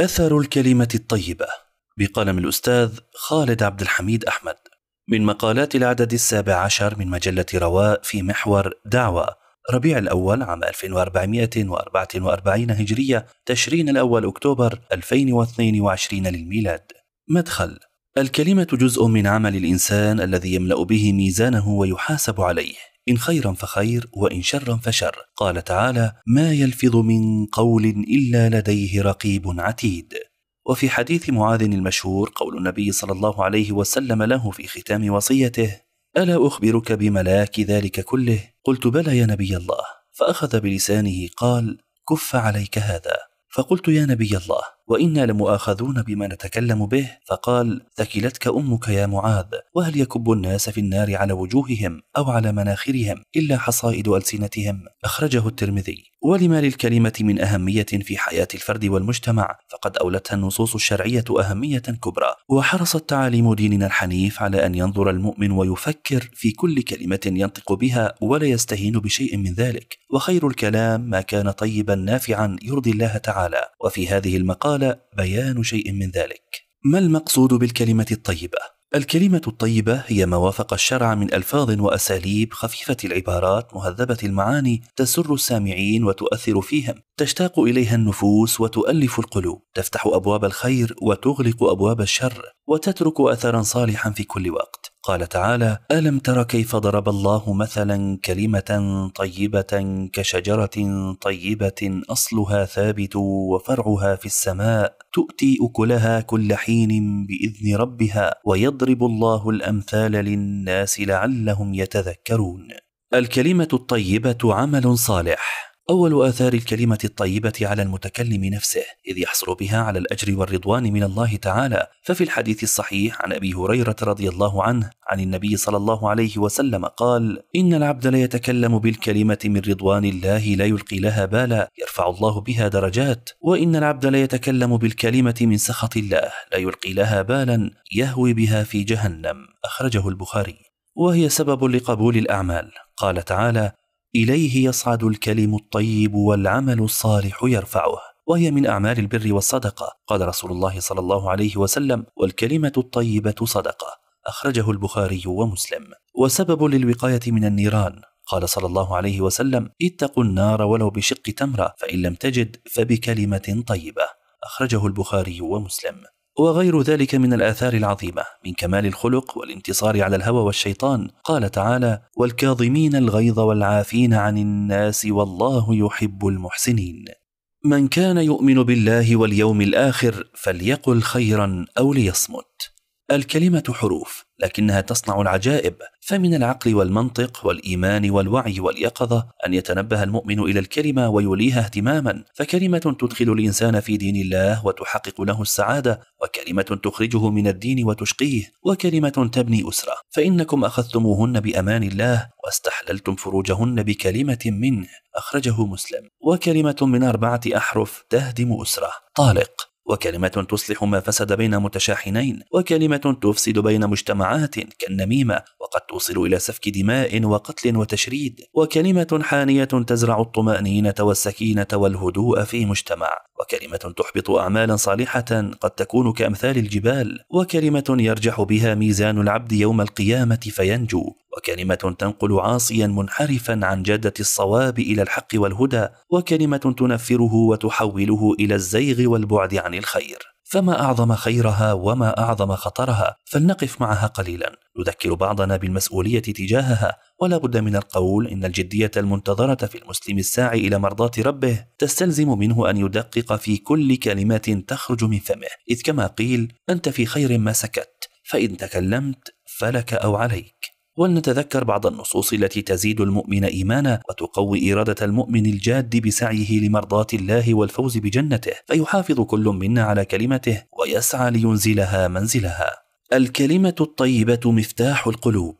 أثر الكلمة الطيبة بقلم الأستاذ خالد عبد الحميد أحمد. من مقالات العدد السابع عشر من مجلة رواء في محور دعوة ربيع الأول عام 1444 هجرية تشرين الأول أكتوبر 2022 للميلاد. مدخل الكلمة جزء من عمل الإنسان الذي يملأ به ميزانه ويحاسب عليه. إن خيرا فخير وإن شرا فشر. قال تعالى ما يلفظ من قول إلا لديه رقيب عتيد. وفي حديث معاذ المشهور قول النبي صلى الله عليه وسلم له في ختام وصيته ألا أخبرك بملاك ذلك كله؟ قلت بلى يا نبي الله. فأخذ بلسانه قال كف عليك هذا. فقلت يا نبي الله. وإنا لمؤاخذون بما نتكلم به فقال ثكلتك أمك يا معاذ وهل يكب الناس في النار على وجوههم أو على مناخرهم إلا حصائد ألسنتهم؟ أخرجه الترمذي. ولما للكلمة من أهمية في حياة الفرد والمجتمع فقد أولتها النصوص الشرعية أهمية كبرى. وحرصت تعاليم ديننا الحنيف على أن ينظر المؤمن ويفكر في كل كلمة ينطق بها ولا يستهين بشيء من ذلك. وخير الكلام ما كان طيبا نافعا يرضي الله تعالى. وفي هذه المقال قال بيان شيء من ذلك. ما المقصود بالكلمة الطيبة؟ الكلمة الطيبة هي ما وافق الشرع من ألفاظ وأساليب خفيفة العبارات مهذبة المعاني تسر السامعين وتؤثر فيهم تشتاق إليها النفوس وتؤلف القلوب تفتح أبواب الخير وتغلق أبواب الشر وتترك اثرا صالحا في كل وقت. قال تعالى ألم تر كيف ضرب الله مثلا كلمة طيبة كشجرة طيبة أصلها ثابت وفرعها في السماء تؤتي أكلها كل حين بإذن ربها ويضرب الله الأمثال للناس لعلهم يتذكرون. الكلمة الطيبة عمل صالح. أول آثار الكلمة الطيبة على المتكلم نفسه إذ يحصل بها على الأجر والرضوان من الله تعالى. ففي الحديث الصحيح عن أبي هريرة رضي الله عنه عن النبي صلى الله عليه وسلم قال إن العبد ليتكلم بالكلمة من رضوان الله لا يلقي لها بالا يرفع الله بها درجات. وإن العبد ليتكلم بالكلمة من سخط الله لا يلقي لها بالا يهوي بها في جهنم. أخرجه البخاري. وهي سبب لقبول الأعمال. قال تعالى إليه يصعد الكلم الطيب والعمل الصالح يرفعه وهي من أعمال البر والصدقة قال رسول الله صلى الله عليه وسلم والكلمة الطيبة صدقة. أخرجه البخاري ومسلم. وسبب للوقاية من النيران قال صلى الله عليه وسلم اتقوا النار ولو بشق تمرة فإن لم تجد فبكلمة طيبة. أخرجه البخاري ومسلم. وغير ذلك من الآثار العظيمة من كمال الخلق والانتصار على الهوى والشيطان. قال تعالى والكاظمين الغيظ والعافين عن الناس والله يحب المحسنين. من كان يؤمن بالله واليوم الآخر فليقل خيرا أو ليصمت. الكلمة حروف لكنها تصنع العجائب فمن العقل والمنطق والإيمان والوعي واليقظة أن يتنبه المؤمن إلى الكلمة ويوليها اهتماما. فكلمة تدخل الإنسان في دين الله وتحقق له السعادة وكلمة تخرجه من الدين وتشقيه وكلمة تبني أسرة. فإنكم أخذتموهن بأمان الله واستحللتم فروجهن بكلمة منه أخرجه مسلم. وكلمة من أربعة أحرف تهدم أسرة. طالق. وكلمة تصلح ما فسد بين متشاحنين وكلمة تفسد بين مجتمعات كالنميمة وقد توصل إلى سفك دماء وقتل وتشريد وكلمة حانية تزرع الطمأنينة والسكينة والهدوء في مجتمع. وكلمة تحبط أعمالا صالحة قد تكون كأمثال الجبال وكلمة يرجح بها ميزان العبد يوم القيامة فينجو وكلمة تنقل عاصيا منحرفا عن جادة الصواب إلى الحق والهدى وكلمة تنفره وتحوله إلى الزيغ والبعد عن الخير. فما أعظم خيرها وما أعظم خطرها؟ فلنقف معها قليلا. نذكر بعضنا بالمسؤولية تجاهها ولا بد من القول إن الجدية المنتظرة في المسلم الساعي إلى مرضاة ربه تستلزم منه أن يدقق في كل كلمة تخرج من فمه إذ كما قيل أنت في خير ما سكت فإن تكلمت فلك أو عليك. ولنتذكر بعض النصوص التي تزيد المؤمن إيمانا وتقوي إرادة المؤمن الجاد بسعيه لمرضاة الله والفوز بجنته فيحافظ كل منا على كلمته ويسعى لينزلها منزلها. الكلمة الطيبة مفتاح القلوب.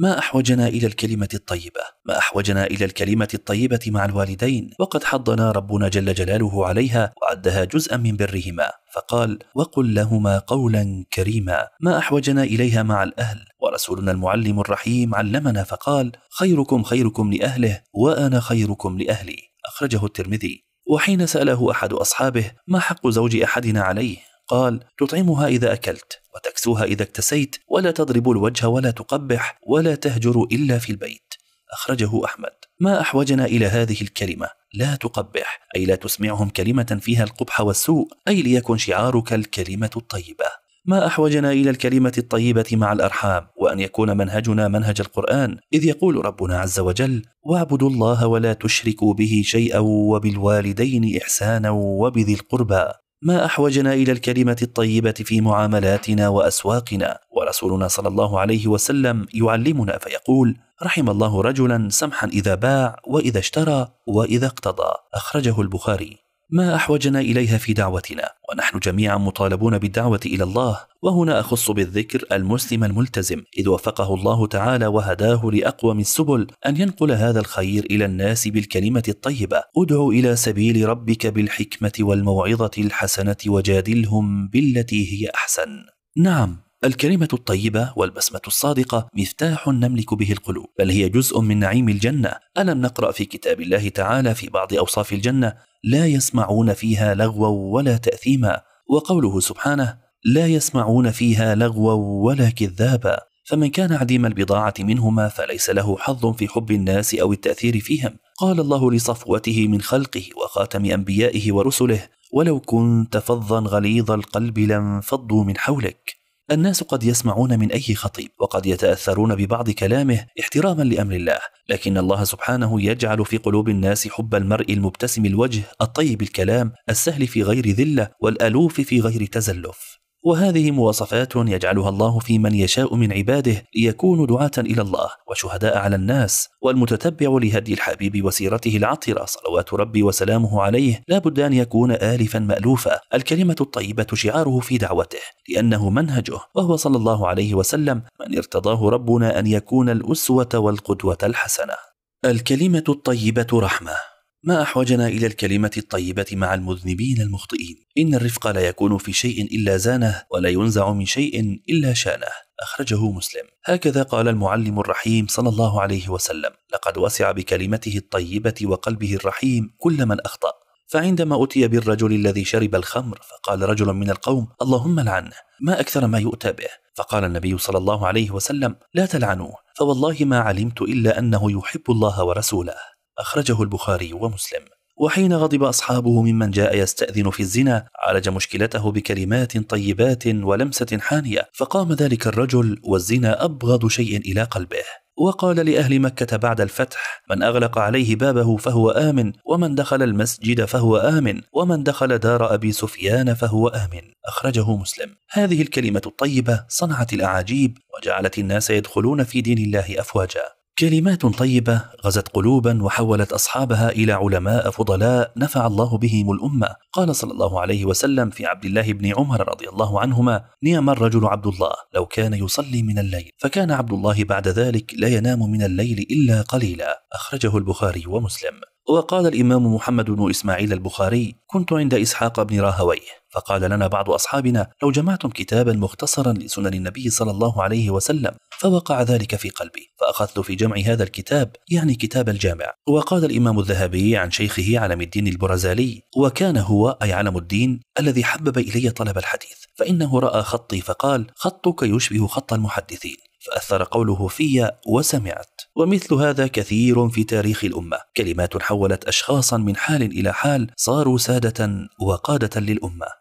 ما أحوجنا إلى الكلمة الطيبة؟ ما أحوجنا إلى الكلمة الطيبة مع الوالدين؟ وقد حضنا ربنا جل جلاله عليها وعدها جزءا من برهما. فقال وقل لهما قولا كريما. ما أحوجنا إليها مع الأهل. ورسولنا المعلم الرحيم علمنا فقال خيركم خيركم لأهله وأنا خيركم لأهلي. أخرجه الترمذي. وحين سأله أحد أصحابه ما حق زوج أحدنا عليه؟ قال تطعمها إذا أكلت وتكسوها إذا اكتسيت ولا تضرب الوجه ولا تقبح ولا تهجر إلا في البيت. أخرجه أحمد. ما أحوجنا إلى هذه الكلمة. لا تقبح. أي لا تسمعهم كلمة فيها القبح والسوء. أي ليكن شعارك الكلمة الطيبة. ما أحوجنا إلى الكلمة الطيبة مع الأرحام وأن يكون منهجنا منهج القرآن. إذ يقول ربنا عز وجل واعبدوا الله ولا تشركوا به شيئا وبالوالدين إحسانا وبذي القربى. ما أحوجنا إلى الكلمة الطيبة في معاملاتنا وأسواقنا. ورسولنا صلى الله عليه وسلم يعلمنا فيقول رحم الله رجلا سمحا إذا باع وإذا اشترى وإذا اقتضى. أخرجه البخاري. ما أحوجنا إليها في دعوتنا ونحن جميعا مطالبون بالدعوة إلى الله وهنا أخص بالذكر المسلم الملتزم إذ وفقه الله تعالى وهداه لأقوم السبل أن ينقل هذا الخير إلى الناس بالكلمة الطيبة. ادع إلى سبيل ربك بالحكمة والموعظة الحسنة وجادلهم بالتي هي أحسن. نعم الكلمة الطيبة والبسمة الصادقة مفتاح نملك به القلوب، بل هي جزء من نعيم الجنة، ألم نقرأ في كتاب الله تعالى في بعض أوصاف الجنة: لا يسمعون فيها لغوا ولا تأثيما، وقوله سبحانه: لا يسمعون فيها لغوا ولا كذابا، فمن كان عديم البضاعة منهما فليس له حظ في حب الناس أو التأثير فيهم، قال الله لصفوته من خلقه وخاتم أنبيائه ورسله: ولو كنت فظا غليظ القلب لانفضوا من حولك الناس قد يسمعون من أي خطيب وقد يتأثرون ببعض كلامه احتراما لأمر الله لكن الله سبحانه يجعل في قلوب الناس حب المرء المبتسم الوجه الطيب الكلام السهل في غير ذلة والألوف في غير تزلف. وهذه مواصفات يجعلها الله في من يشاء من عباده ليكونوا دعاة إلى الله وشهداء على الناس والمتتبع لهدي الحبيب وسيرته العطرة صلوات ربي وسلامه عليه لا بد أن يكون آلفا مألوفا. الكلمة الطيبة شعاره في دعوته لأنه منهجه وهو صلى الله عليه وسلم من ارتضاه ربنا أن يكون الأسوة والقدوة الحسنة. الكلمة الطيبة رحمة. ما أحوجنا إلى الكلمة الطيبة مع المذنبين المخطئين. إن الرفق لا يكون في شيء إلا زانه ولا ينزع من شيء إلا شانه. أخرجه مسلم. هكذا قال المعلم الرحيم صلى الله عليه وسلم. لقد وسع بكلمته الطيبة وقلبه الرحيم كل من أخطأ. فعندما أتي بالرجل الذي شرب الخمر فقال رجل من القوم اللهم لعنه ما أكثر ما يؤتى به. فقال النبي صلى الله عليه وسلم لا تلعنوه. فوالله ما علمت إلا أنه يحب الله ورسوله. أخرجه البخاري ومسلم. وحين غضب أصحابه ممن جاء يستأذن في الزنا عالج مشكلته بكلمات طيبات ولمسة حانية فقام ذلك الرجل والزنا أبغض شيء إلى قلبه. وقال لأهل مكة بعد الفتح من أغلق عليه بابه فهو آمن ومن دخل المسجد فهو آمن ومن دخل دار أبي سفيان فهو آمن. أخرجه مسلم. هذه الكلمة الطيبة صنعت الأعاجيب وجعلت الناس يدخلون في دين الله أفواجا. كلمات طيبة غزت قلوبا وحولت أصحابها إلى علماء فضلاء نفع الله بهم الأمة. قال صلى الله عليه وسلم في عبد الله بن عمر رضي الله عنهما نعم الرجل عبد الله لو كان يصلي من الليل. فكان عبد الله بعد ذلك لا ينام من الليل إلا قليلا. أخرجه البخاري ومسلم. وقال الإمام محمد بن إسماعيل البخاري كنت عند إسحاق بن راهويه فقال لنا بعض أصحابنا لو جمعتم كتابا مختصرا لسنن النبي صلى الله عليه وسلم فوقع ذلك في قلبي فأخذت في جمع هذا الكتاب يعني كتاب الجامع. وقال الإمام الذهبي عن شيخه علم الدين البرزالي وكان هو أي علم الدين الذي حبب إلي طلب الحديث فإنه رأى خطي فقال خطك يشبه خط المحدثين. فأثر قوله في وسمعت. ومثل هذا كثير في تاريخ الأمة. كلمات حولت أشخاصا من حال إلى حال صاروا سادة وقادة للأمة.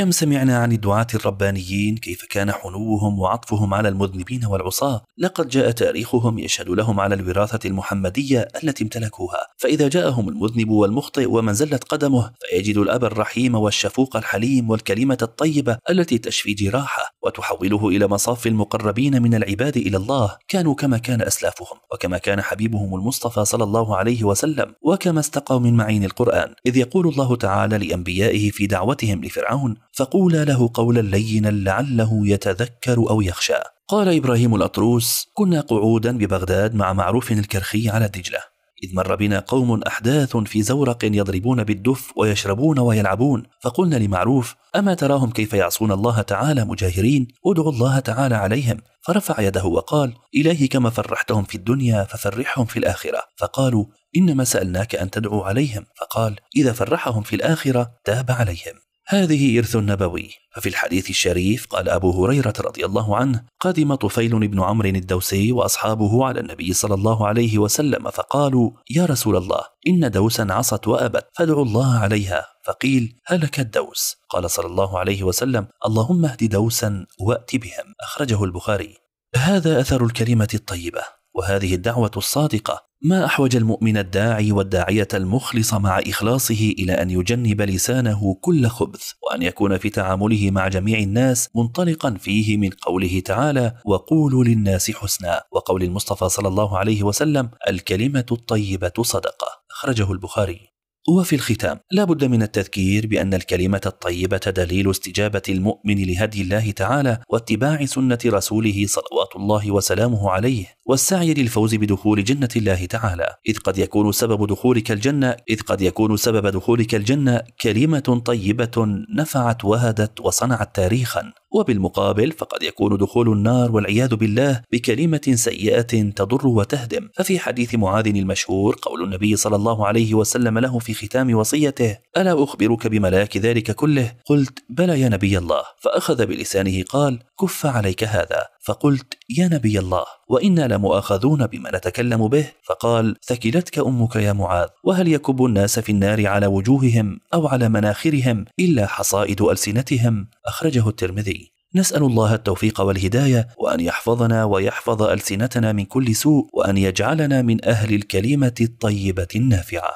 كم سمعنا عن الدعاة الربانيين؟ كيف كان حنوهم وعطفهم على المذنبين والعصاة؟ لقد جاء تاريخهم يشهد لهم على الوراثة المحمدية التي امتلكوها. فإذا جاءهم المذنب والمخطئ ومن زلت قدمه فيجد الأب الرحيم والشفوق الحليم والكلمة الطيبة التي تشفي جراحه وتحوله إلى مصاف المقربين من العباد إلى الله. كانوا كما كان أسلافهم وكما كان حبيبهم المصطفى صلى الله عليه وسلم وكما استقوا من معين القرآن. إذ يقول الله تعالى لأنبيائه في دعوتهم لفرعون فقولا له قولا لينا لعله يتذكر أو يخشى. قال إبراهيم الأطروس كنا قعودا ببغداد مع معروف الكرخي على دجلة. إذ مر بنا قوم أحداث في زورق يضربون بالدف ويشربون ويلعبون. فقلنا لمعروف أما تراهم كيف يعصون الله تعالى مجاهرين؟ ادعوا الله تعالى عليهم. فرفع يده وقال إلهي كما فرحتهم في الدنيا ففرحهم في الآخرة. فقالوا إنما سألناك أن تدعو عليهم. فقال إذا فرحهم في الآخرة تاب عليهم. هذه إرث نبوي ففي الحديث الشريف قال أبو هريرة رضي الله عنه قدم طفيل بن عمرو الدوسي وأصحابه على النبي صلى الله عليه وسلم فقالوا يا رسول الله إن دوسا عصت وأبت فادعوا الله عليها. فقيل هلك الدوس. قال صلى الله عليه وسلم اللهم اهد دوسا وأت بهم. أخرجه البخاري. هذا أثر الكلمة الطيبة وهذه الدعوة الصادقة ما أحوج المؤمن الداعي والداعية المخلص مع إخلاصه إلى أن يجنب لسانه كل خبث وأن يكون في تعامله مع جميع الناس منطلقا فيه من قوله تعالى وقولوا للناس حسنا وقول المصطفى صلى الله عليه وسلم الكلمة الطيبة صدقة أخرجه البخاري. وفي الختام لا بد من التذكير بأن الكلمة الطيبة دليل استجابة المؤمن لهدي الله تعالى واتباع سنة رسوله صلوات الله وسلامه عليه والسعي للفوز بدخول جنة الله تعالى. إذ قد يكون سبب دخولك الجنة إذ قد يكون سبب دخولك الجنة كلمة طيبة نفعت وهدت وصنعت تاريخا. وبالمقابل فقد يكون دخول النار والعياذ بالله بكلمة سيئة تضر وتهدم. ففي حديث معاذ المشهور قول النبي صلى الله عليه وسلم له في ختام وصيته ألا أخبرك بملاك ذلك كله؟ قلت بلى يا نبي الله. فأخذ بلسانه قال كف عليك هذا. فقلت يا نبي الله وإنا لمؤاخذون بما نتكلم به. فقال ثكلتك أمك يا معاذ وهل يكب الناس في النار على وجوههم أو على مناخرهم إلا حصائد ألسنتهم؟ أخرجه الترمذي. نسأل الله التوفيق والهداية وأن يحفظنا ويحفظ ألسنتنا من كل سوء وأن يجعلنا من أهل الكلمة الطيبة النافعة.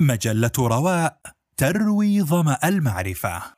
مجلة رواء تروي ظما المعرفة.